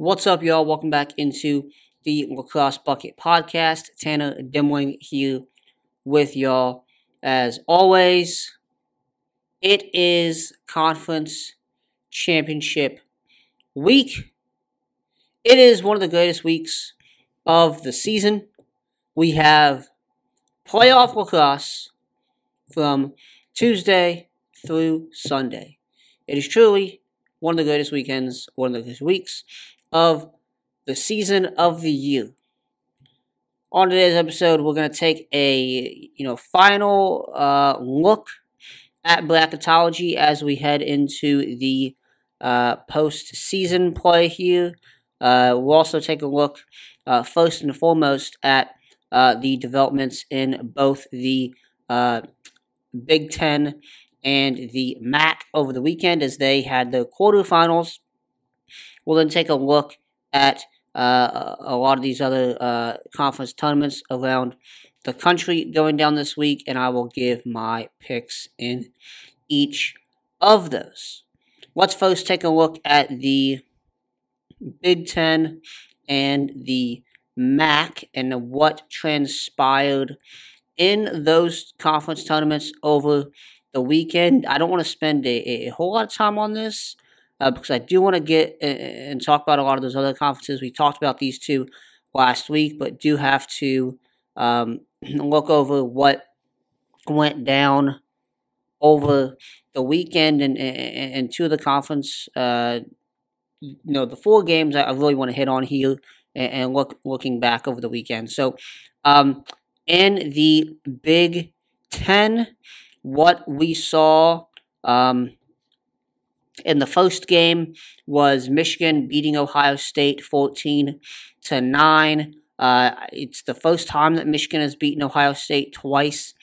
What's up, y'all? Welcome back into the Lacrosse Bucket Podcast. Tanner Dimling here with y'all. As always, it is conference championship week. It is one of the greatest weeks of the season. We have playoff lacrosse from Tuesday through Sunday. It is truly one of the greatest weekends, one of the greatest weeks of the season of the year. On today's episode, we're going to take a you know final uh, look at bracketology as we head into the uh, post-season play here. Uh, we'll also take a look uh, first and foremost at uh, the developments in both the uh, Big Ten and the MAC over the weekend as they had the quarterfinals. We'll then take a look at uh, a lot of these other uh, conference tournaments around the country going down this week, and I will give my picks in each of those. Let's first take a look at the Big Ten and the MAC and what transpired in those conference tournaments over the weekend. I don't want to spend a, a whole lot of time on this uh, because I do want to get and talk about a lot of those other conferences. We talked about these two last week, but do have to um, look over what went down over the weekend and, and, and two of the conference. Uh, you know, the four games I really want to hit on here and, and look looking back over the weekend. So, um, in the Big Ten, what we saw um, in the first game was Michigan beating Ohio State 14 to 9. Uh, it's the first time that Michigan has beaten Ohio State twice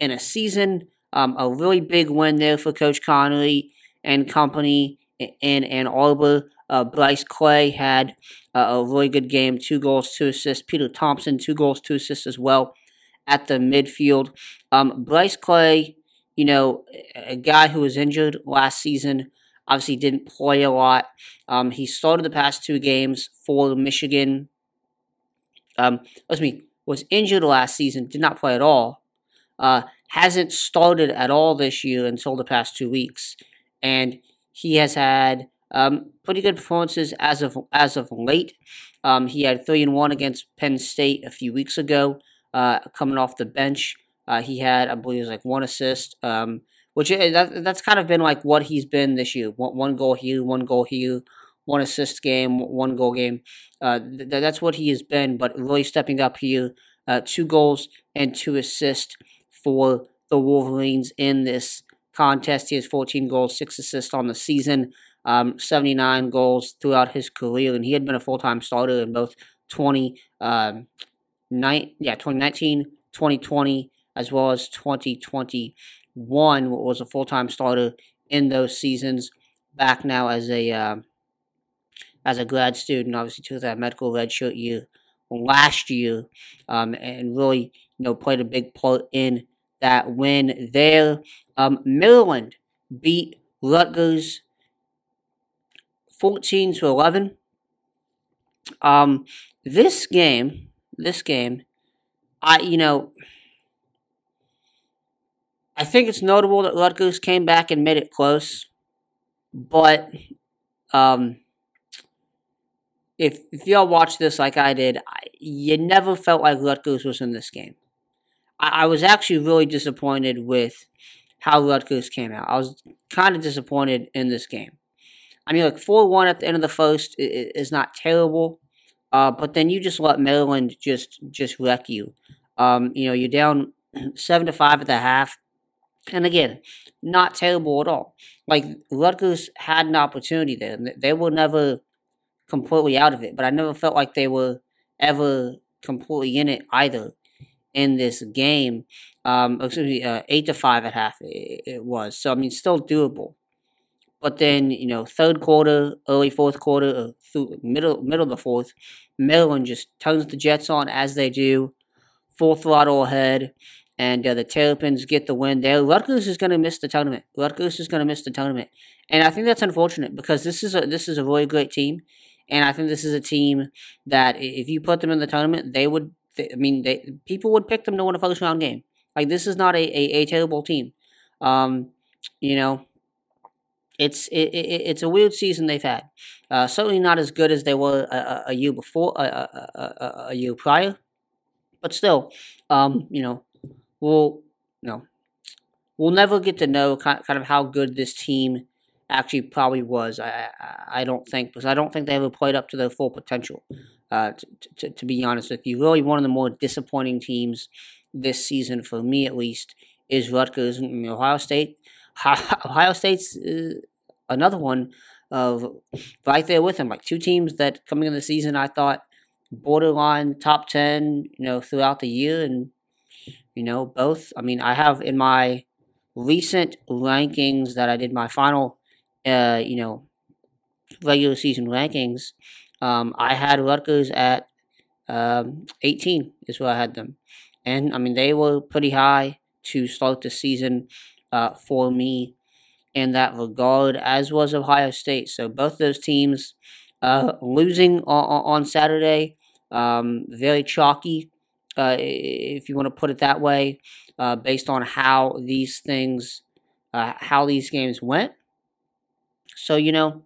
in a season. Um, a really big win there for Coach Conry and company in Ann Arbor. Uh, Bryce Clay had uh, a really good game, two goals, two assists. Peter Thompson, two goals, two assists as well at the midfield. Um, Bryce Clay, you know, a guy who was injured last season, obviously didn't play a lot. Um, he started the past two games for Michigan. Um, excuse me, was injured last season, did not play at all. Uh, hasn't started at all this year until the past two weeks, and he has had um, pretty good performances as of as of late. Um, he had three and one against Penn State a few weeks ago, uh, coming off the bench. Uh, he had, I believe, it was like one assist, um, which eh, that, that's kind of been like what he's been this year. One, one goal here, one goal here, one assist game, one goal game. Uh, th- that's what he has been, but really stepping up here. Uh, two goals and two assists for the Wolverines in this contest. He has 14 goals, six assists on the season, um, 79 goals throughout his career, and he had been a full time starter in both 20, um, yeah, 2019, 2020, as well as 2021 was a full time starter in those seasons. Back now as a uh, as a grad student, obviously took that medical redshirt year last year, um, and really you know played a big part in that win there. Um, Maryland beat Rutgers 14 to 11. Um, this game, this game, I, you know, I think it's notable that Rutgers came back and made it close, but, um, if, if y'all watch this like I did, I, you never felt like Rutgers was in this game. I, I was actually really disappointed with how Rutgers came out. I was kind of disappointed in this game. I mean, like 4 1 at the end of the first is not terrible, uh, but then you just let Maryland just just wreck you. Um, you know, you're down 7 to 5 at the half. And again, not terrible at all. Like, Rutgers had an opportunity there. They were never completely out of it, but I never felt like they were ever completely in it either in this game. Um, excuse me, uh, eight to five at half it, it, was. So I mean, still doable. But then you know, third quarter, early fourth quarter, uh, through middle middle of the fourth, Maryland just turns the Jets on as they do, full throttle ahead, and uh, the Terrapins get the win there. Rutgers is going to miss the tournament. Rutgers is going to miss the tournament, and I think that's unfortunate because this is a this is a really great team, And I think this is a team that if you put them in the tournament, they would. I mean, they, people would pick them to win a first round game. Like this is not a, a, a terrible team. Um, you know, it's it, it, it's a weird season they've had. Uh, certainly not as good as they were a, a year before, a, a, a, year prior, but still, um, you know, we'll you know we'll never get to know kind of how good this team actually probably was. I I, I don't think because I don't think they ever played up to their full potential. Uh, to, to, to be honest with you, really one of the more disappointing teams this season for me at least is Rutgers and Ohio State. Ohio State's uh, another one of right there with them, like two teams that coming in the season I thought borderline top ten, you know, throughout the year, and you know both. I mean, I have in my recent rankings that I did my final, uh, you know, regular season rankings. Um, I had Rutgers at um, 18 is where I had them, and I mean they were pretty high to start the season uh, for me in that regard, as was Ohio State. So both those teams uh, losing on, on Saturday, um, very chalky, uh, if you want to put it that way, uh, based on how these things, uh, how these games went. So you know,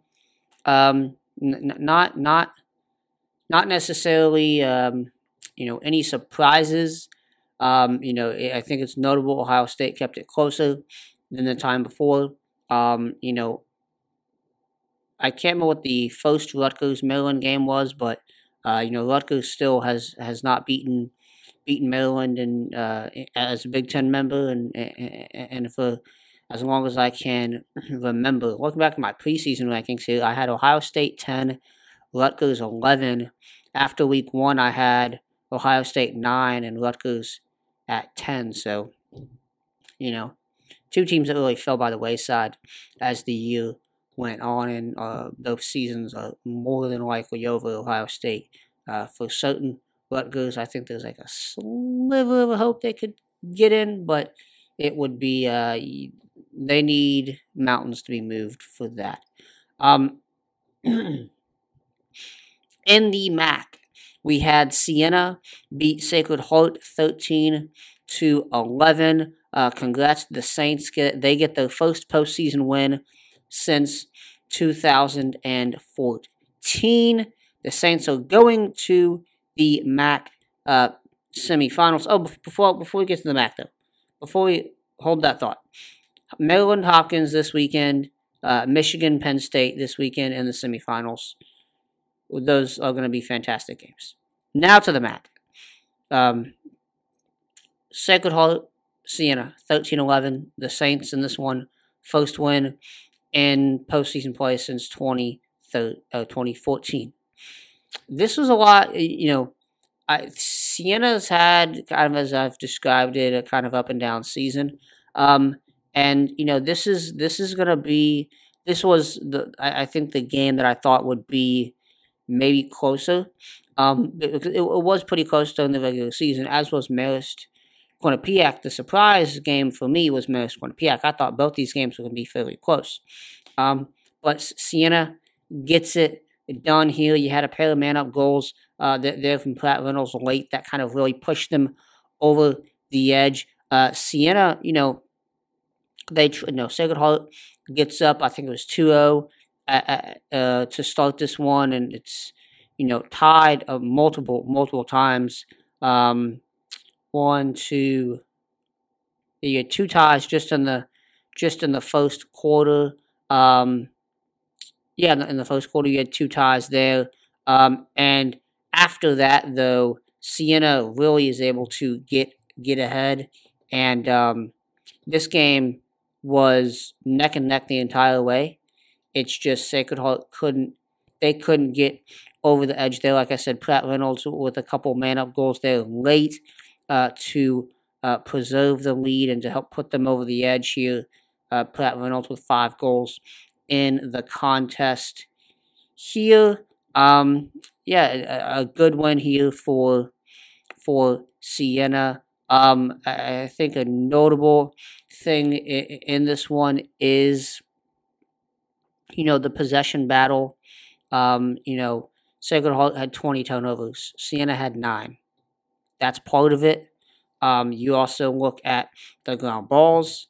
um, n- not not not necessarily um, you know any surprises. Um, you know, I think it's notable Ohio State kept it closer than the time before. Um, you know, I can't remember what the first Rutgers Maryland game was, but uh, you know, Rutgers still has has not beaten beaten Maryland and uh, as a Big Ten member, and and for as long as I can remember. Looking back at my preseason rankings here, I had Ohio State ten, Rutgers eleven. After week one, I had Ohio State nine and Rutgers at 10. So, you know, two teams that really fell by the wayside as the year went on, and uh, seasons are more than likely over Ohio State. Uh, for certain, Rutgers, I think there's like a sliver of a hope they could get in, but it would be, uh, they need mountains to be moved for that. Um, in the MAC, we had Siena beat Sacred Heart 13 to 11. Uh, congrats to the Saints. Get, they get their first postseason win since 2014. The Saints are going to the MAC uh, semifinals. Oh, before before we get to the MAC though, before we hold that thought, Maryland Hopkins this weekend, uh, Michigan Penn State this weekend in the semifinals. Those are going to be fantastic games. Now to the MAC. Um, Sacred Heart, Siena, 13-11. The Saints in this one, first win in postseason play since 20, uh, 2014. This was a lot, you know, I, Siena's had, kind of as I've described it, a kind of up and down season. Um, and, you know, this is, this is going to be, this was the, I, I think the game that I thought would be maybe closer. Um, it, it, was pretty close during the regular season, as was Marist Quinnipiac. The surprise game for me was Marist Quinnipiac. I thought both these games were going to be fairly close. Um, but Siena gets it done here. You had a pair of man up goals uh, there from Pratt Reynolds late that kind of really pushed them over the edge. Uh, Siena, you know, they, you know, Sacred Heart gets up, I think it was 2 0 uh, uh, to start this one, and it's you know tied uh, multiple multiple times. Um, one, two, you had two ties just in the just in the first quarter. Um, yeah, in the first quarter you had two ties there, um, and after that though, Siena really is able to get get ahead, and um, this game was neck and neck the entire way. It's just Sacred Heart couldn't they couldn't get over the edge there. Like I said, Pratt Reynolds with a couple man up goals there late uh, to uh, preserve the lead and to help put them over the edge here. Uh, Pratt Reynolds with five goals in the contest here. Um, yeah, a, a, good one here for for Siena. Um, I, I think a notable thing in, in this one is you know, the possession battle. Um, you know, Sacred Heart had 20 turnovers. Siena had nine. That's part of it. Um, you also look at the ground balls.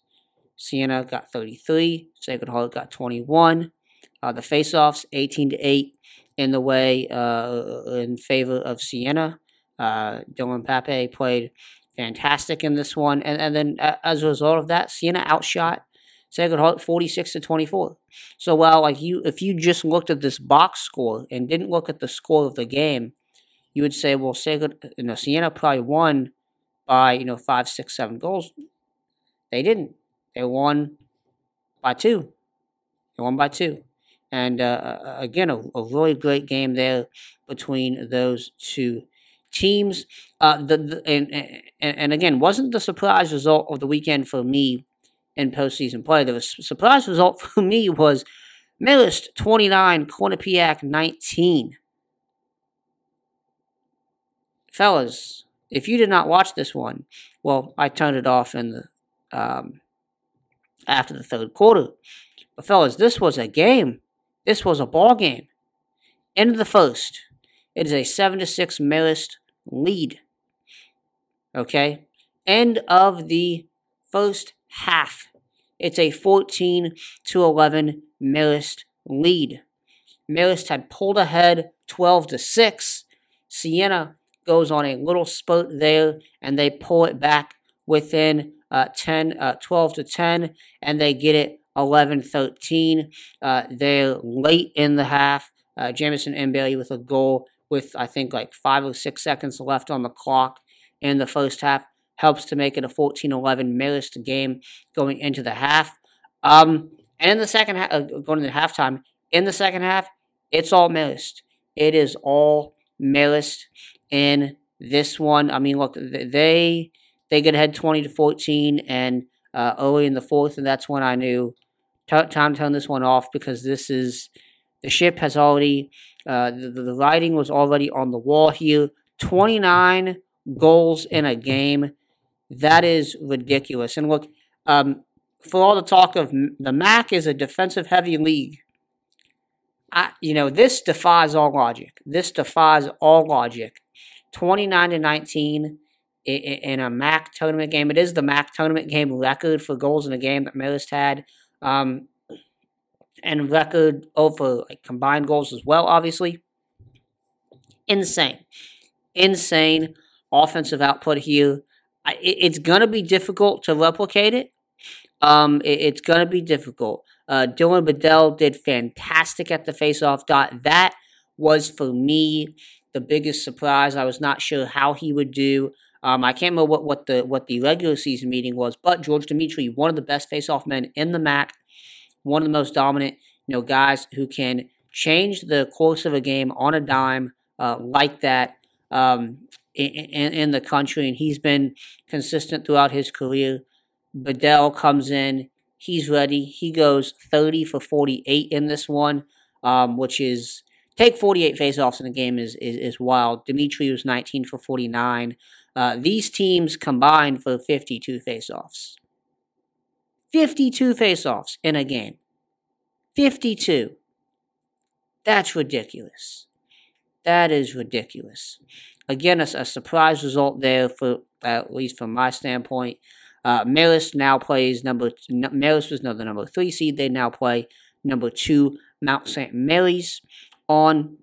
Siena got 33. Sacred Heart got 21. Uh, the faceoffs, 18 to 8 in the way uh, in favor of Siena. Uh, Dylan Pape played fantastic in this one. And, and then uh, as a result of that, Siena outshot Sacred Heart 46 to 24. So while like you if you just looked at this box score and didn't look at the score of the game, you would say, well, Sacred you know, Siena probably won by, you know, five, six, seven goals. They didn't. They won by two. They won by two. And uh, again, a, a really great game there between those two teams. Uh, the, the and, and, and again, wasn't the surprise result of the weekend for me in postseason play. The surprise result for me was Marist 29, Quinnipiac 19. Fellas, if you did not watch this one, well, I turned it off in the um, after the third quarter. But fellas, this was a game. This was a ball game. End of the first. It is a seven to six Marist lead. Okay. End of the first half. It's a 14 to 11 Marist lead. Marist had pulled ahead 12 to 6. Siena goes on a little spurt there and they pull it back within uh, 10, uh, 12 to 10, and they get it 11 13. Uh, they're late in the half. Uh, Jamison Mbele with a goal with, I think, like five or six seconds left on the clock in the first half helps to make it a 14-11 Marist game going into the half. Um, and in the second half, uh, going into halftime, in the second half, it's all Marist. It is all Marist in this one. I mean, look, they they get ahead 20 to 14 and uh, early in the fourth, and that's when I knew t- time to turn this one off because this is the ship has already uh, the, the writing was already on the wall here. 29 goals in a game that is ridiculous. And look, um, for all the talk of the MAC is a defensive heavy league, I, you know, this defies all logic. This defies all logic. 29 to 19 in, a MAC tournament game. It is the MAC tournament game record for goals in a game that Marist had. Um, and record over like, combined goals as well, obviously. Insane. Insane offensive output here it's going to be difficult to replicate it. Um, it, it's to be difficult. Uh, Dylan Bedell did fantastic at the faceoff dot. That was for me the biggest surprise. I was not sure how he would do. Um, I can't remember what, what the what the regular season meeting was, but George Dimitri, one of the best faceoff men in the MAC, one of the most dominant, you know, guys who can change the course of a game on a dime uh, like that. Um, in, in, in the country, and he's been consistent throughout his career. Bedell comes in, he's ready. He goes 30 for 48 in this one, um, which is take 48 faceoffs in a game is, is, is wild. Dimitri was 19 for 49. Uh, these teams combined for 52 faceoffs. 52 faceoffs in a game. 52. That's ridiculous. That is ridiculous. Again, a, a surprise result there for at least from my standpoint. Uh, Marist now plays number. Marist was another number three seed. They now play number two Mount St. Mary's on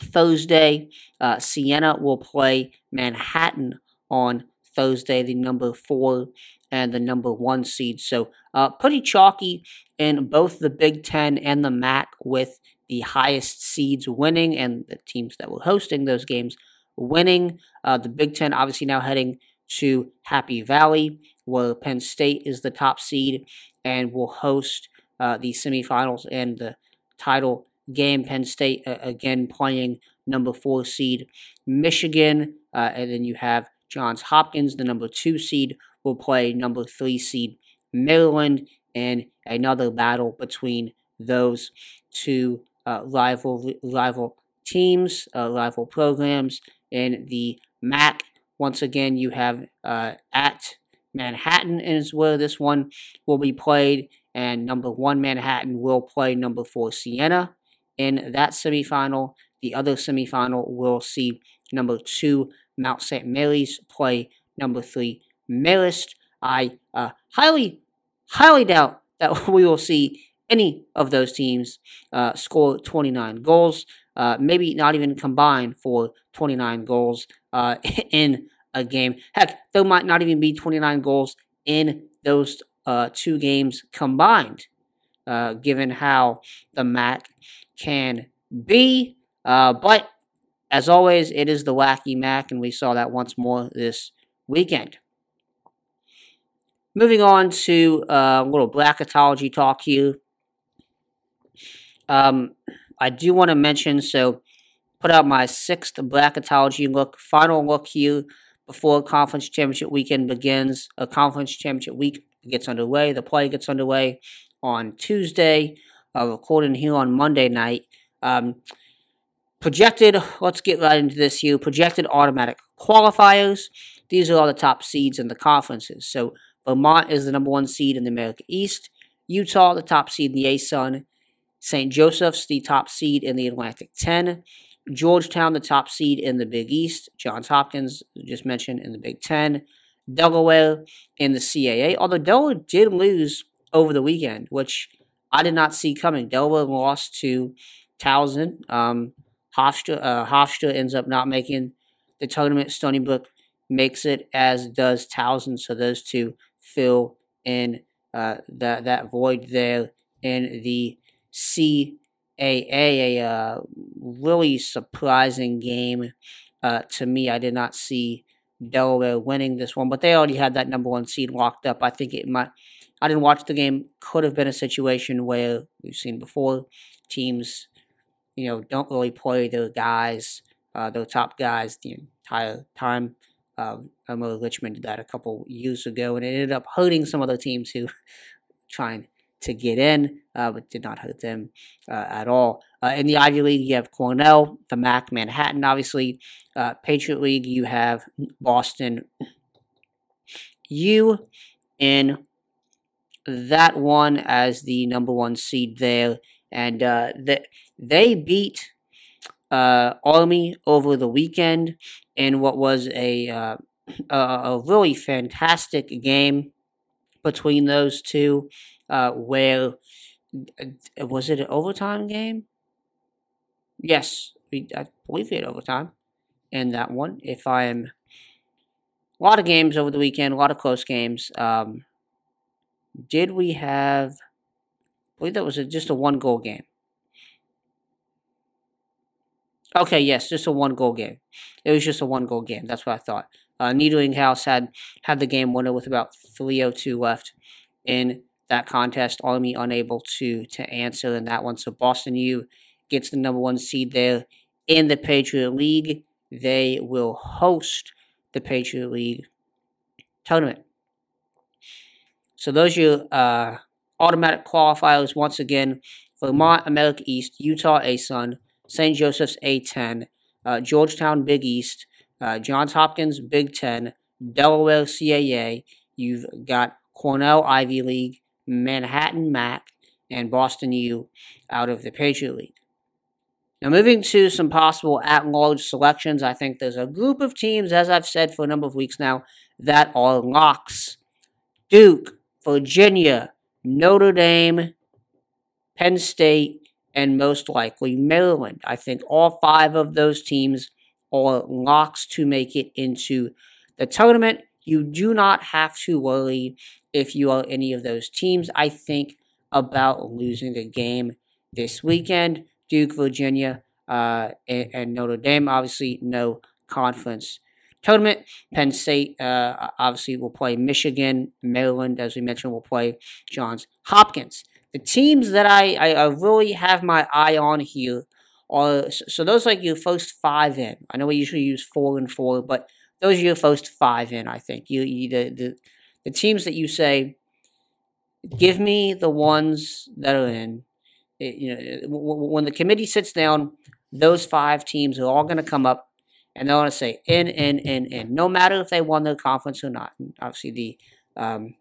Thursday. Uh, Siena will play Manhattan on Thursday, the number four and the number one seed. So uh, pretty chalky in both the Big Ten and the MAC with the highest seeds winning and the teams that were hosting those games winning. Uh, the Big Ten obviously now heading to Happy Valley, where Penn State is the top seed and will host uh, the semifinals and the title game. Penn State uh, again playing number four seed Michigan, uh, and then you have Johns Hopkins, the number two seed, will play number three seed Maryland, and another battle between those two uh, rival rival teams, uh, rival programs in the MAC. Once again, you have uh, at Manhattan is where this one will be played, and number one Manhattan will play number four Siena in that semifinal. the other semifinal will see number two Mount St. Mary's play number three Marist. I uh, highly, highly doubt that we will see any of those teams uh, score 29 goals. Uh, maybe not even combine for 29 goals uh, in a game. Heck, there might not even be 29 goals in those uh, two games combined, uh, given how the MAC can be. But as always, it is the wacky Mac, and we saw that once more this weekend. Moving on to uh, a little bracketology talk here. Um, I do want to mention, so put out my sixth bracketology look, final look here before conference championship weekend begins. A conference championship week gets underway. The play gets underway on Tuesday. Uh, recording here on Monday night. Um, projected, let's get right into this here. Projected automatic qualifiers. These are all the top seeds in the conferences. So Vermont is the number one seed in the America East. Utah, the top seed in the ASUN. St. Joseph's, the top seed in the Atlantic 10. Georgetown, the top seed in the Big East. Johns Hopkins, just mentioned, in the Big 10. Delaware in the CAA, although Delaware did lose over the weekend, which I did not see coming. Delaware lost to Towson. Um, Hofstra, uh, Hofstra ends up not making the tournament. Stony Brook makes it, as does Towson. So those two fill in uh, that that void there in the CAA. A uh, really surprising game uh, to me. I did not see Delaware winning this one, but they already had that number one seed locked up. I think it might. I didn't watch the game. Could have been a situation where we've seen before teams, you know, don't really play their guys, uh, their top guys the entire time. Um, I Richmond did that a couple years ago, and it ended up hurting some other teams who trying to get in, uh, but did not hurt them uh, at all. Uh, in the Ivy League, you have Cornell, the MAC, Manhattan, obviously. Uh, Patriot League, you have Boston. U in that one as the number one seed there, and uh, the, they beat uh, Army over the weekend in what was a uh, a, really fantastic game between those two, uh, where uh, was it an overtime game? Yes, I believe we had overtime in that one. If I am a lot of games over the weekend, a lot of close games. Um, did we have? I believe that was a, just a one goal game. Okay, yes, just a one goal game. It was just a one goal game. That's what I thought. Uh, Needling House had had the game winner with about 3:02 left in that contest. Army unable to to answer in that one. So Boston U gets the number one seed there in the Patriot League. They will host the Patriot League tournament. So those are your uh, automatic qualifiers once again. Vermont, America East, Utah, ASUN, St. Joseph's A10, uh, Georgetown Big East, uh, Johns Hopkins Big Ten, Delaware CAA. You've got Cornell Ivy League, Manhattan MAC, and Boston U out of the Patriot League. Now, moving to some possible at large selections, I think there's a group of teams, as I've said for a number of weeks now, that are locks Duke, Virginia, Notre Dame, Penn State, and most likely Maryland. I think all five of those teams are locks to make it into the tournament. You do not have to worry if you are any of those teams. I think about losing a game this weekend. Duke, Virginia, uh, and, and, Notre Dame, obviously, no conference tournament. Penn State, uh, obviously, will play Michigan. Maryland, as we mentioned, will play Johns Hopkins the teams that I, I, I really have my eye on here are so those like your first five in. I know we usually use four and four, but those are your first five in. I think you, you the, the the teams that you say, give me the ones that are in. It, you know, when the committee sits down, those five teams are all going to come up, and they're going to say in, in, in, in, no matter if they won their conference or not. And obviously, the um,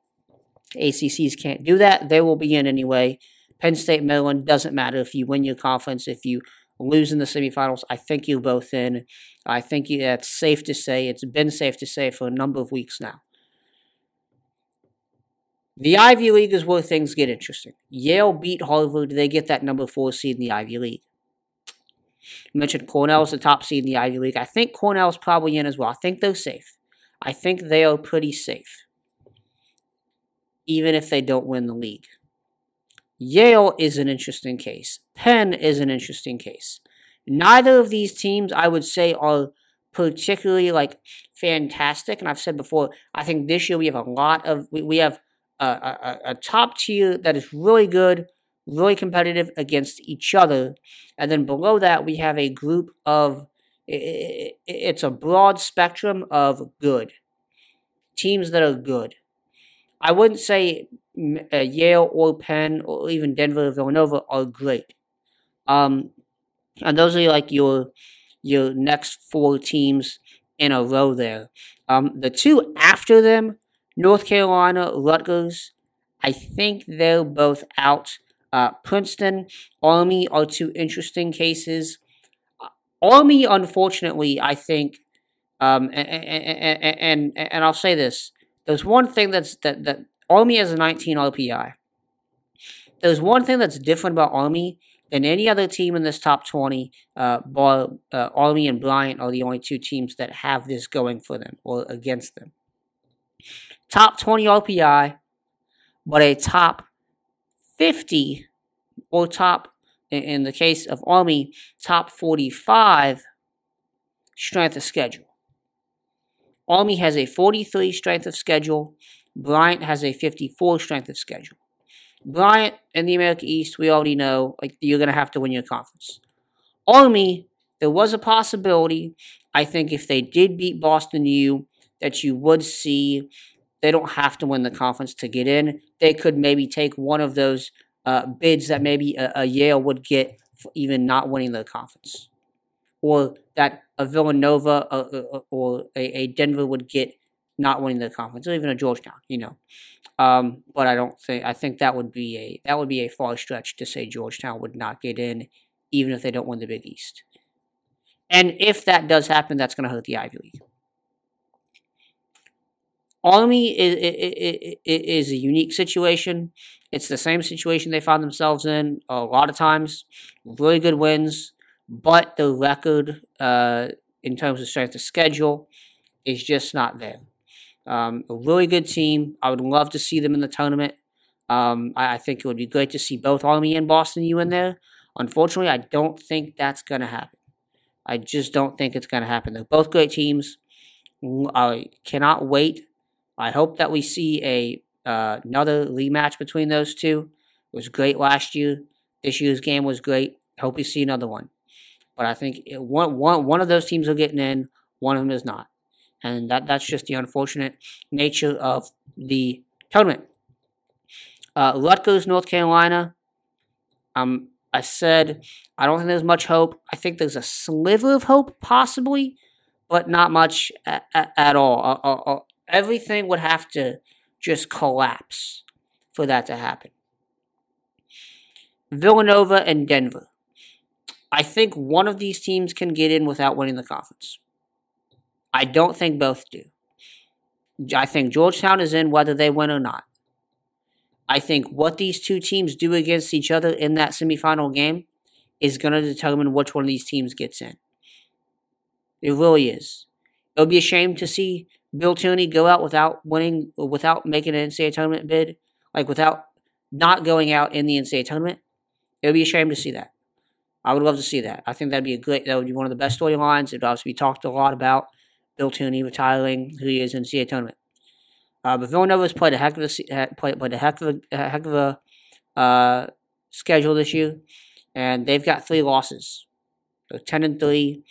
ACCs can't do that. They will be in anyway. Penn State, Maryland doesn't matter if you win your conference, if you lose in the semifinals. I think you're both in. I think that's safe to say. It's been safe to say for a number of weeks now. The Ivy League is where things get interesting. Yale beat Harvard. They get that number four seed in the Ivy League. You mentioned Cornell is the top seed in the Ivy League. I think Cornell's probably in as well. I think they're safe. I think they are pretty safe, even if they don't win the league. Yale is an interesting case. Penn is an interesting case. Neither of these teams, I would say, are particularly like fantastic. And I've said before, I think this year we have a lot of we, we have a, a, a top tier that is really good, really competitive against each other, and then below that we have a group of it's a broad spectrum of good teams that are good. I wouldn't say uh, Yale or Penn or even Denver or Villanova are great. Um, and those are like your your next four teams in a row there. Um, the two after them, North Carolina, Rutgers, I think they're both out. Uh, Princeton, Army are two interesting cases. Uh, Army, unfortunately, I think, um, and, and, and, and I'll say this: there's one thing that's that that Army has a 19 RPI. There's one thing that's different about Army than any other team in this top 20. Uh, bar, uh, Army and Bryant are the only two teams that have this going for them or against them. Top 20 RPI, but a top 50 or top, in the case of Army, top 45 strength of schedule. Army has a 43 strength of schedule. Bryant has a 54 strength of schedule. Bryant in the America East, we already know, like you're gonna have to win your conference. Army, there was a possibility. I think if they did beat Boston U, that you would see they don't have to win the conference to get in. They could maybe take one of those uh, bids that maybe a, a Yale would get even not winning the conference, or that a Villanova or a, a Denver would get not winning the conference, or even a Georgetown, you know. Um, but I don't think I think that would be a that would be a far stretch to say Georgetown would not get in, even if they don't win the Big East. And if that does happen, that's going to hurt the Ivy League. Army is, is, is a unique situation. It's the same situation they found themselves in a lot of times. Really good wins, but the record uh, in terms of strength of schedule is just not there. Um, a really good team. I would love to see them in the tournament. Um, I, I, think it would be great to see both Army and Boston U in there. Unfortunately, I don't think that's going to happen. I just don't think it's going to happen. They're both great teams. I cannot wait. I hope that we see a uh, another rematch between those two. It was great last year. This year's game was great. Hope we see another one. But I think it, one, one, one of those teams are getting in, one of them is not and that that's just the unfortunate nature of the tournament. Uh, Rutgers, North Carolina. Um, I said I don't think there's much hope. I think there's a sliver of hope, possibly, but not much at, at, at all. Uh, uh, uh, everything would have to just collapse for that to happen. Villanova and Denver. I think one of these teams can get in without winning the conference. I don't think both do. I think Georgetown is in whether they win or not. I think what these two teams do against each other in that semifinal game is going to determine which one of these teams gets in. It really is. It would be a shame to see Bill Tierney go out without winning, without making an NCAA tournament bid, like without not going out in the NCAA tournament. It would be a shame to see that. I would love to see that. I think that'd be a great. That would be one of the best storylines. It'd obviously be talked a lot about. Bill Tierney retiring, who he is in CA tournament. Uh, but Villanova's played a heck of a played, played a heck of a, a heck of a uh, schedule this year, and they've got three losses. They're ten and three,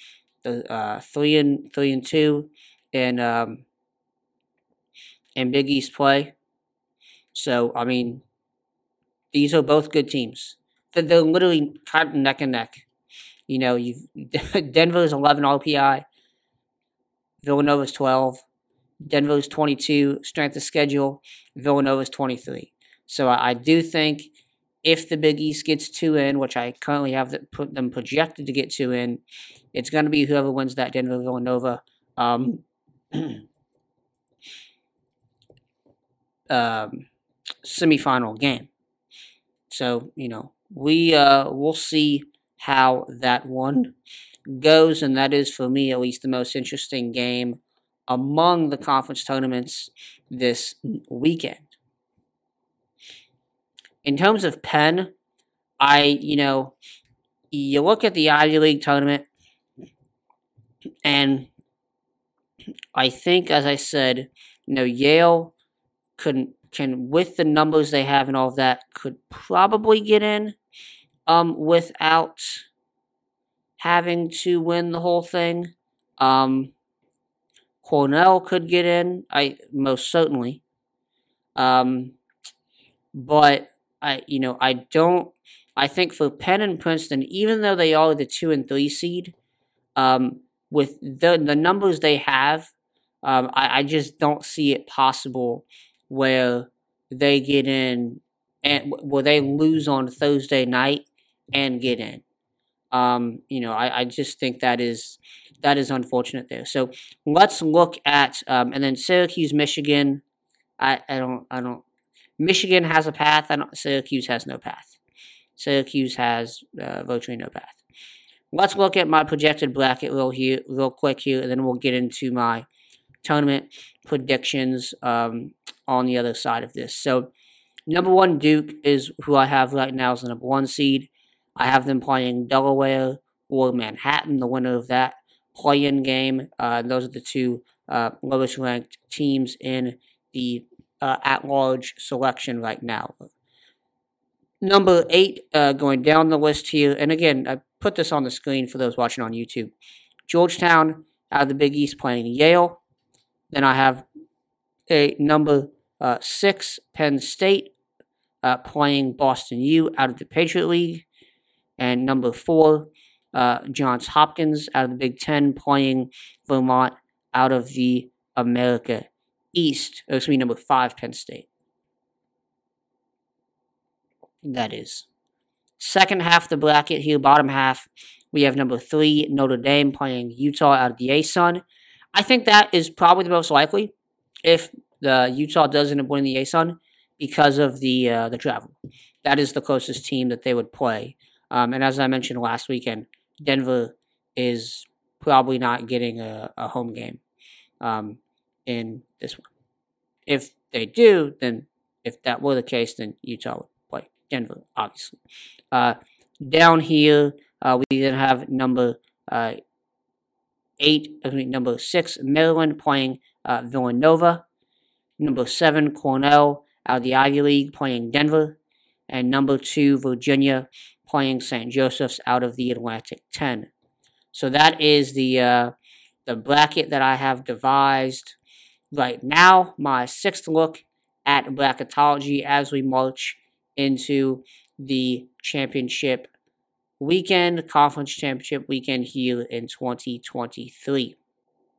the uh, three and three and two in um, in Big East play. So I mean, these are both good teams. They're, they're literally neck and neck. You know, you Denver's eleven RPI. Villanova's 12. Denver's 22. Strength of schedule. Villanova's 23. So I, I do think if the Big East gets two in, which I currently have put them projected to get two in, it's going to be whoever wins that Denver Villanova um, um, semifinal game. So you know we uh, we'll see how that one goes, and that is for me at least the most interesting game among the conference tournaments this weekend. In terms of Penn, I you know you look at the Ivy League tournament, and I think, as I said, you know Yale couldn't can with the numbers they have and all of that could probably get in um without having to win the whole thing. Um Cornell could get in, I most certainly. Um but I you know, I don't I think for Penn and Princeton, even though they are the two and three seed, um, with the the numbers they have, um, I, I just don't see it possible where they get in and where they lose on Thursday night and get in. Um, you know, I, I just think that is that is unfortunate there. So let's look at um, and then Syracuse, Michigan. I, I don't I don't Michigan has a path. I don't Syracuse has no path. Syracuse has uh, virtually no path. Let's look at my projected bracket real here, real quick here, and then we'll get into my tournament predictions um, on the other side of this. So, number one, Duke is who I have right now as the number one seed. I have them playing Delaware or Manhattan, the winner of that play-in game. Uh, those are the two uh, lowest ranked teams in the uh, at-large selection right now. Number eight, uh, going down the list here, and again, I put this on the screen for those watching on YouTube. Georgetown out of the Big East playing Yale. Then I have a number uh, six, Penn State, uh, playing Boston U out of the Patriot League. And number four, uh, Johns Hopkins out of the Big Ten, playing Vermont out of the America East. Excuse me, number five, Penn State. That is. Second half the bracket here, bottom half, we have number three, Notre Dame, playing Utah out of the ASUN. I think that is probably the most likely if the Utah does end up winning the ASUN because of the uh, the travel. That is the closest team that they would play. Um, and as I mentioned last weekend, Denver is probably not getting a, a home game um, in this one. If they do, then if that were the case, then Utah would play Denver, obviously. Uh, down here, uh, we then have number uh, eight, I mean, number six, Maryland playing uh, Villanova. Number seven, Cornell out of the Ivy League playing Denver. And number two, Virginia playing St. Joseph's out of the Atlantic 10. So that is the uh, the bracket that I have devised right now. My sixth look at bracketology as we march into the championship weekend, conference championship weekend here in 2023.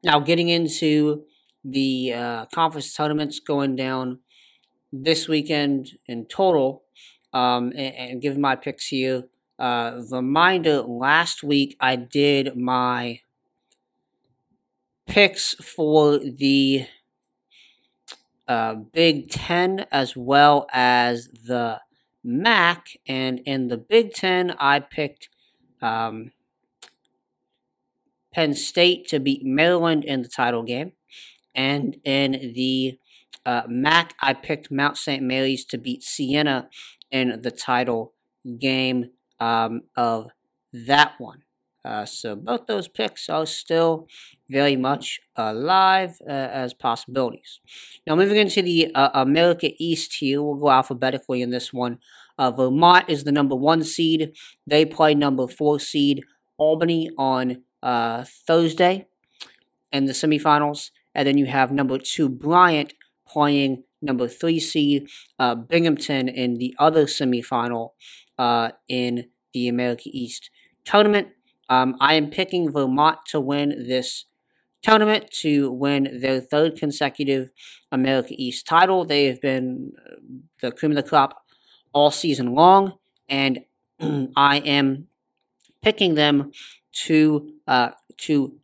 Now, getting into the uh, conference tournaments going down this weekend in total, um, and, and give my picks here. Uh, reminder last week I did my picks for the uh, Big Ten as well as the MAC, and in the Big Ten, I picked um, Penn State to beat Maryland in the title game, and in the uh, MAC, I picked Mount St. Mary's to beat Siena in the title game um, of that one. Uh, so both those picks are still very much alive uh, as possibilities. Now moving into the uh, America East here, we'll go alphabetically in this one. Uh, Vermont is the number one seed. They play number four seed Albany on uh, Thursday in the semifinals. And then you have number two Bryant playing number three seed uh, Binghamton in the other semifinal in the America East tournament. Um, I am picking Vermont to win this tournament to win their third consecutive America East title. They have been uh, the cream of the crop all season long, and I am picking them to uh, to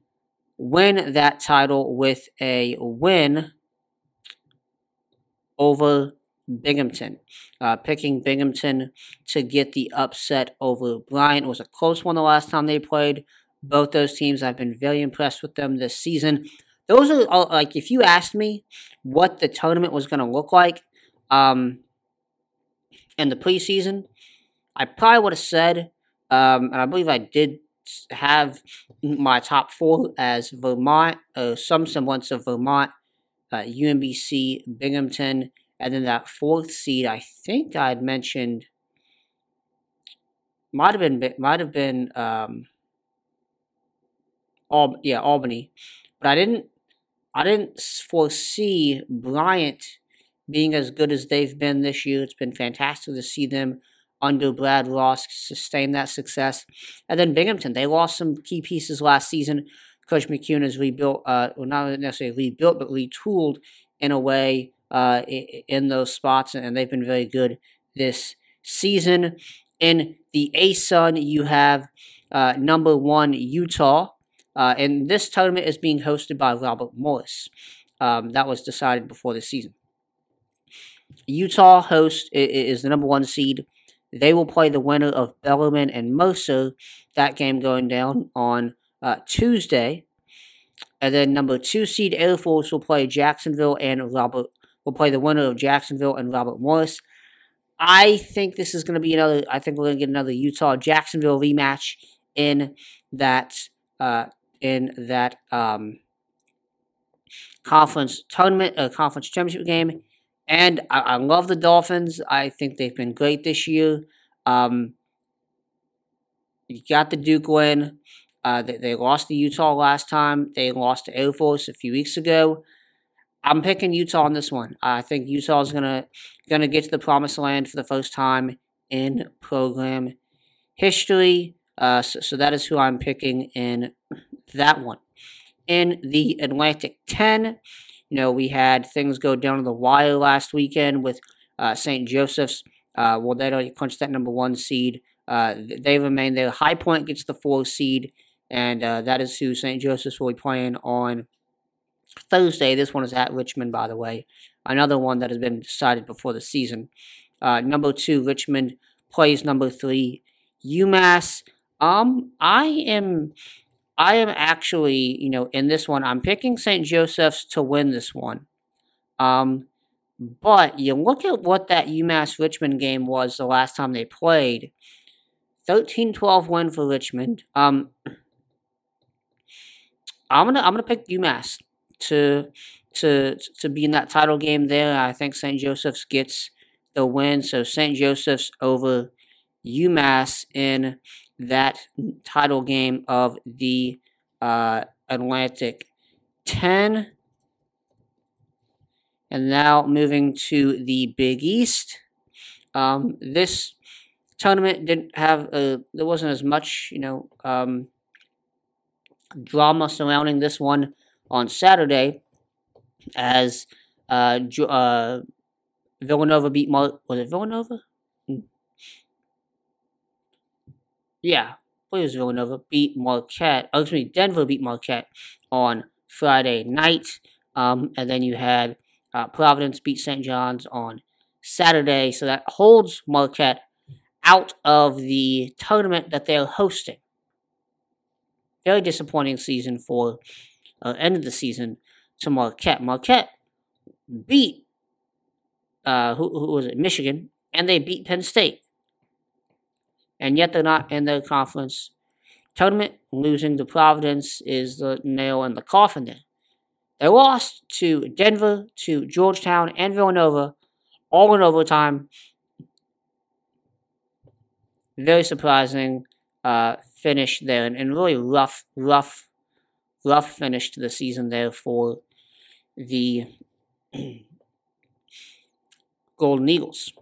win that title with a win over Binghamton. Uh, picking Binghamton to get the upset over Bryant it was a close one the last time they played. Both those teams, I've been very impressed with them this season. Those are all, like if you asked me what the tournament was going to look like um, in the preseason, I probably would have said, um, and I believe I did have my top four as Vermont, uh, some semblance of Vermont, uh, UMBC, Binghamton, and then that fourth seed. I think I had mentioned might have been might have been um, yeah Albany, but I didn't I didn't foresee Bryant being as good as they've been this year. It's been fantastic to see them under Brad Ross sustain that success. And then Binghamton, they lost some key pieces last season. Coach McKeown has rebuilt, uh, well, not necessarily rebuilt, but retooled in a way uh, in those spots, and they've been very good this season. In the ASUN, you have uh, number one Utah, uh, and this tournament is being hosted by Robert Morris. Um, that was decided before the season. Utah host is the number one seed. They will play the winner of Bellarmine and Mercer. That game going down on uh, Tuesday. And then number two seed Air Force will play Jacksonville and Robert will play the winner of Jacksonville and Robert Morris. I think this is going to be another. I think we're going to get another Utah Jacksonville rematch in that uh, in that um, conference tournament, uh, conference championship game. And I, I, love the Dolphins. I think they've been great this year. Um, you got the Duke win. Uh, they, they lost to Utah last time. They lost to Air Force a few weeks ago. I'm picking Utah on this one. I think Utah is gonna gonna get to the promised land for the first time in program history. Uh, so, so that is who I'm picking in that one. In the Atlantic 10, you know, we had things go down to the wire last weekend with uh, St. Joseph's. Uh, well, they punched that number one seed. Uh, they remain there. High Point gets the four seed, and uh, that is who St. Joseph's will be playing on Thursday. This one is at Richmond, by the way. Another one that has been decided before the season. Uh, number two, Richmond plays number three, UMass. Um, I am I am actually, you know, in this one, I'm picking St. Joseph's to win this one. Um, but you look at what that UMass Richmond game was the last time they played. 13-12 win for Richmond. Um, I'm gonna I'm gonna pick UMass to to to be in that title game there. I think St. Joseph's gets the win. So St. Joseph's over UMass in that title game of the uh, Atlantic 10. And now moving to the Big East. Um, this tournament didn't have a, there wasn't as much, you know, um, drama surrounding this one on Saturday as uh, uh, Villanova beat Mar- was it Villanova? yeah, Players Villanova beat Marquette. Oh, me, Denver beat Marquette on Friday night. Um, and then you had uh, Providence beat St. John's on Saturday. So that holds Marquette out of the tournament that they're hosting. Very disappointing season for uh, end of the season to Marquette. Marquette beat uh, who, who was it? Michigan, and they beat Penn State and yet they're not in the conference tournament. Losing to Providence is the nail in the coffin there. They lost to Denver, to Georgetown, and Villanova, all in overtime. Very surprising uh, finish there, and, and really rough, rough, rough finish to the season there for the Golden Eagles.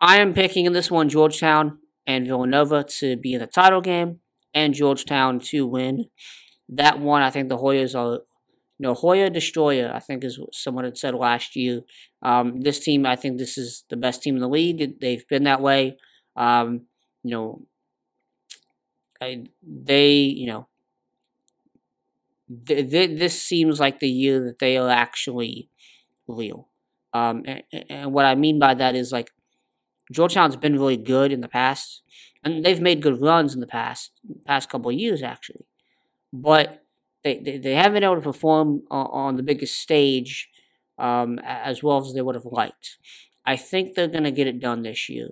I am picking in this one Georgetown and Villanova to be in the title game, and Georgetown to win that one. I think the Hoyas are you know, Hoya Destroyer, I think is what someone had said last year. Um, this team, I think this is the best team in the league. They've been that way. Um, you know, I, they, you know, th- th- this seems like the year that they are actually real. Um, and, and what I mean by that is like Georgetown's been really good in the past, and they've made good runs in the past past couple of years actually, but they they, they haven't been able to perform on, on the biggest stage um, as well as they would have liked. I think they're going to get it done this year.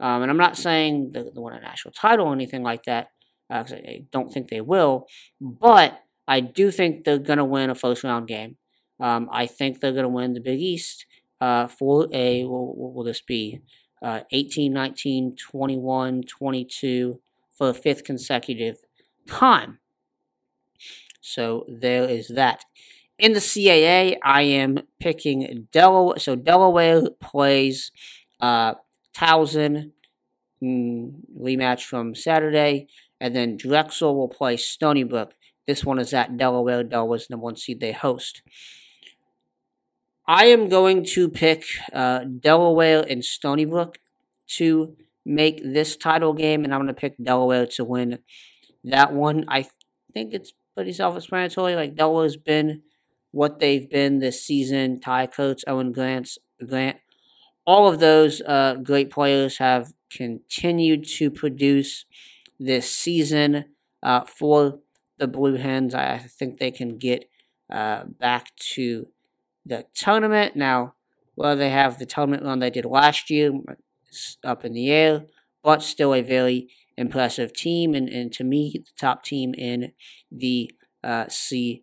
Um, and I'm not saying they, they win a national title or anything like that, uh, I don't think they will, but I do think they're going to win a first round game. Um, I think they're going to win the Big East uh, for a, what, what will this be? Uh, 18, 19, 21, 22 for the fifth consecutive time. So there is that. In the CAA, I am picking Delaware. So Delaware plays uh, Towson mm, rematch from Saturday, and then Drexel will play Stony Brook. This one is at Delaware. Delaware's number one seed they host. I am going to pick uh, Delaware and Stony Brook to make this title game, and I'm going to pick Delaware to win that one. I think it's pretty self-explanatory. Like Delaware's been what they've been this season. Tye Kurtz, Owen Grant's, Grant, all of those uh, great players have continued to produce this season uh, for the Blue Hens. I think they can get uh, back to the tournament. Now, well, they have the tournament run they did last year up in the air, but still a very impressive team, and, and to me, the top team in the uh, CAA.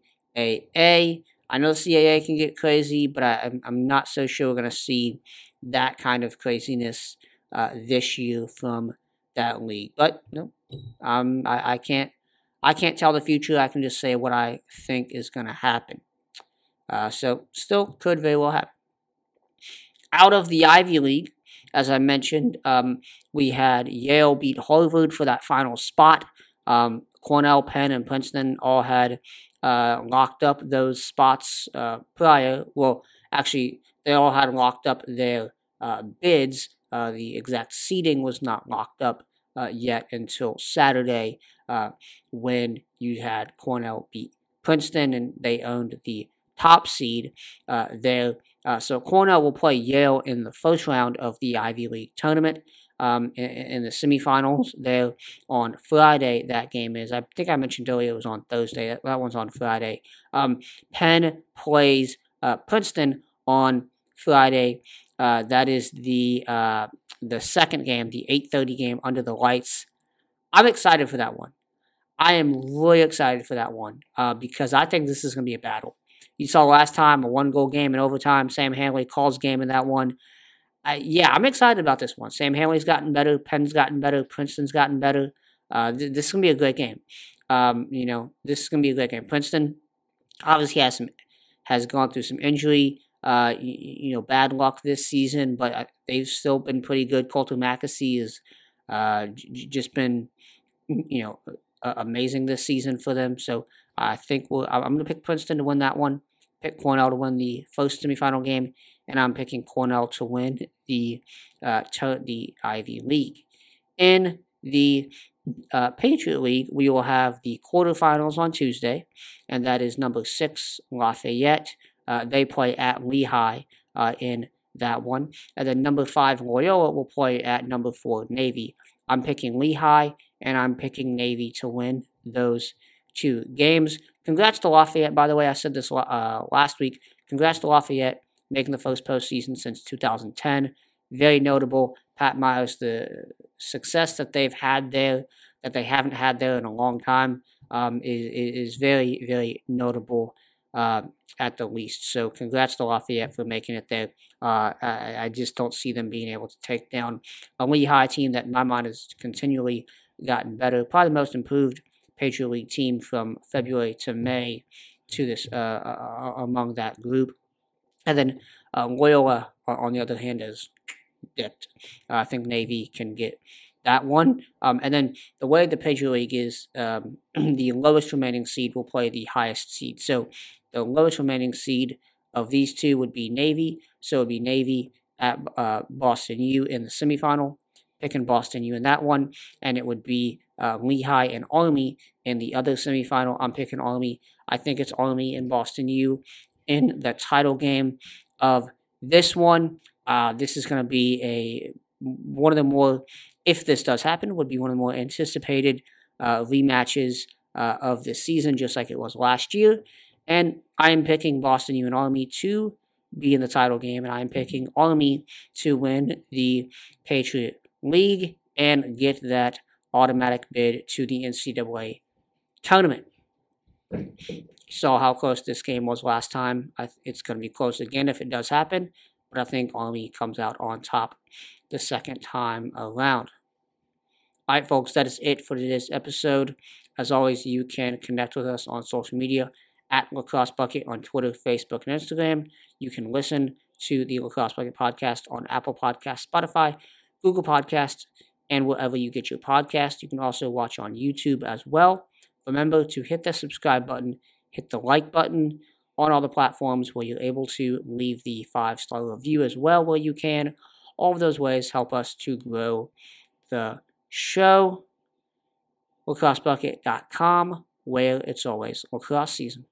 I know the CAA can get crazy, but I, am I'm not so sure we're going to see that kind of craziness uh, this year from that league. But you know, um, I, I can't I can't tell the future. I can just say what I think is going to happen. Uh, so still could very well happen. Out of the Ivy League, as I mentioned, um, we had Yale beat Harvard for that final spot. Um, Cornell, Penn, and Princeton all had uh, locked up those spots uh, prior. Well, actually, they all had locked up their uh, bids. Uh, the exact seating was not locked up uh, yet until Saturday uh, when you had Cornell beat Princeton and they owned the top seed there. so Cornell will play Yale in the first round of the Ivy League tournament um, in, in, the semifinals there on Friday. That game is. I think I mentioned earlier it was on Thursday. That, that one's on Friday. Um, Penn plays uh, Princeton on Friday. Uh, that is the uh, the second game, the 8:30 game under the lights. I'm excited for that one. I am really excited for that one uh, because I think this is going to be a battle. You saw last time a one goal game in overtime. Sam Handley calls game in that one yeah, I'm excited about this one. Sam Handley's gotten better. Penn's gotten better. Princeton's gotten better. Uh, th- this is gonna be a great game. Um, you know, this is gonna be a great game. Princeton obviously has some has gone through some injury. Uh, you, know, bad luck this season, but uh, they've still been pretty good. Coulter Mackesy has uh, j- just been, you know, amazing this season for them. So I think we'll, I'm going to pick Princeton to win that one. Pick Cornell to win the first semifinal game, and I'm picking Cornell to win the uh, the Ivy League. In the uh, Patriot League, we will have the quarterfinals on Tuesday, and that is number six Lafayette. Uh, they play at Lehigh uh, in that one, and then number five Loyola will play at number four Navy. I'm picking Lehigh, and I'm picking Navy to win those two games. Congrats to Lafayette, by the way. I said this uh, last week. Congrats to Lafayette making the first postseason since 2010. Very notable. Pat Myers, the success that they've had there, that they haven't had there in a long time, um, is, is very, very notable uh, at the least. So congrats to Lafayette for making it there. Uh, I, I, just don't see them being able to take down a Lehigh team that in my mind has continually gotten better. Probably the most improved Patriot League team from February to May to this uh, uh, uh among that group. And then uh, Loyola, on the other hand, is dipped. I think Navy can get that one. Um, and then the way the Patriot League is, um, the lowest remaining seed will play the highest seed. So The lowest remaining seed of these two would be Navy, so it would be Navy at uh, Boston U in the semifinal, picking Boston U in that one, and it would be uh, Lehigh and Army in the other semifinal. I'm picking Army. I think it's Army and Boston U in the title game of this one. Uh, this is going to be a one of the more, if this does happen, would be one of the more anticipated uh, rematches uh, of this season, just like it was last year. And I am picking Boston U and Army to be in the title game, and I am mm-hmm. picking Army to win the Patriot League and get that automatic bid to the NCAA tournament. Saw how close this game was last time. it's going to be close again if it does happen, but I think Army comes out on top the second time around. All right, folks, that is it for today's episode. As always, you can connect with us on social media at Lacrosse Bucket on Twitter, Facebook, and Instagram. You can listen to the Lacrosse Bucket podcast on Apple Podcast, Spotify, Google Podcast, and wherever you get your podcast. You can also watch on YouTube as well. Remember to hit the subscribe button, hit the like button on all the platforms where you're able to leave the five star review as well where you can. All of those ways help us to grow the show. LacrosseBucket.com, where it's always lacrosse season.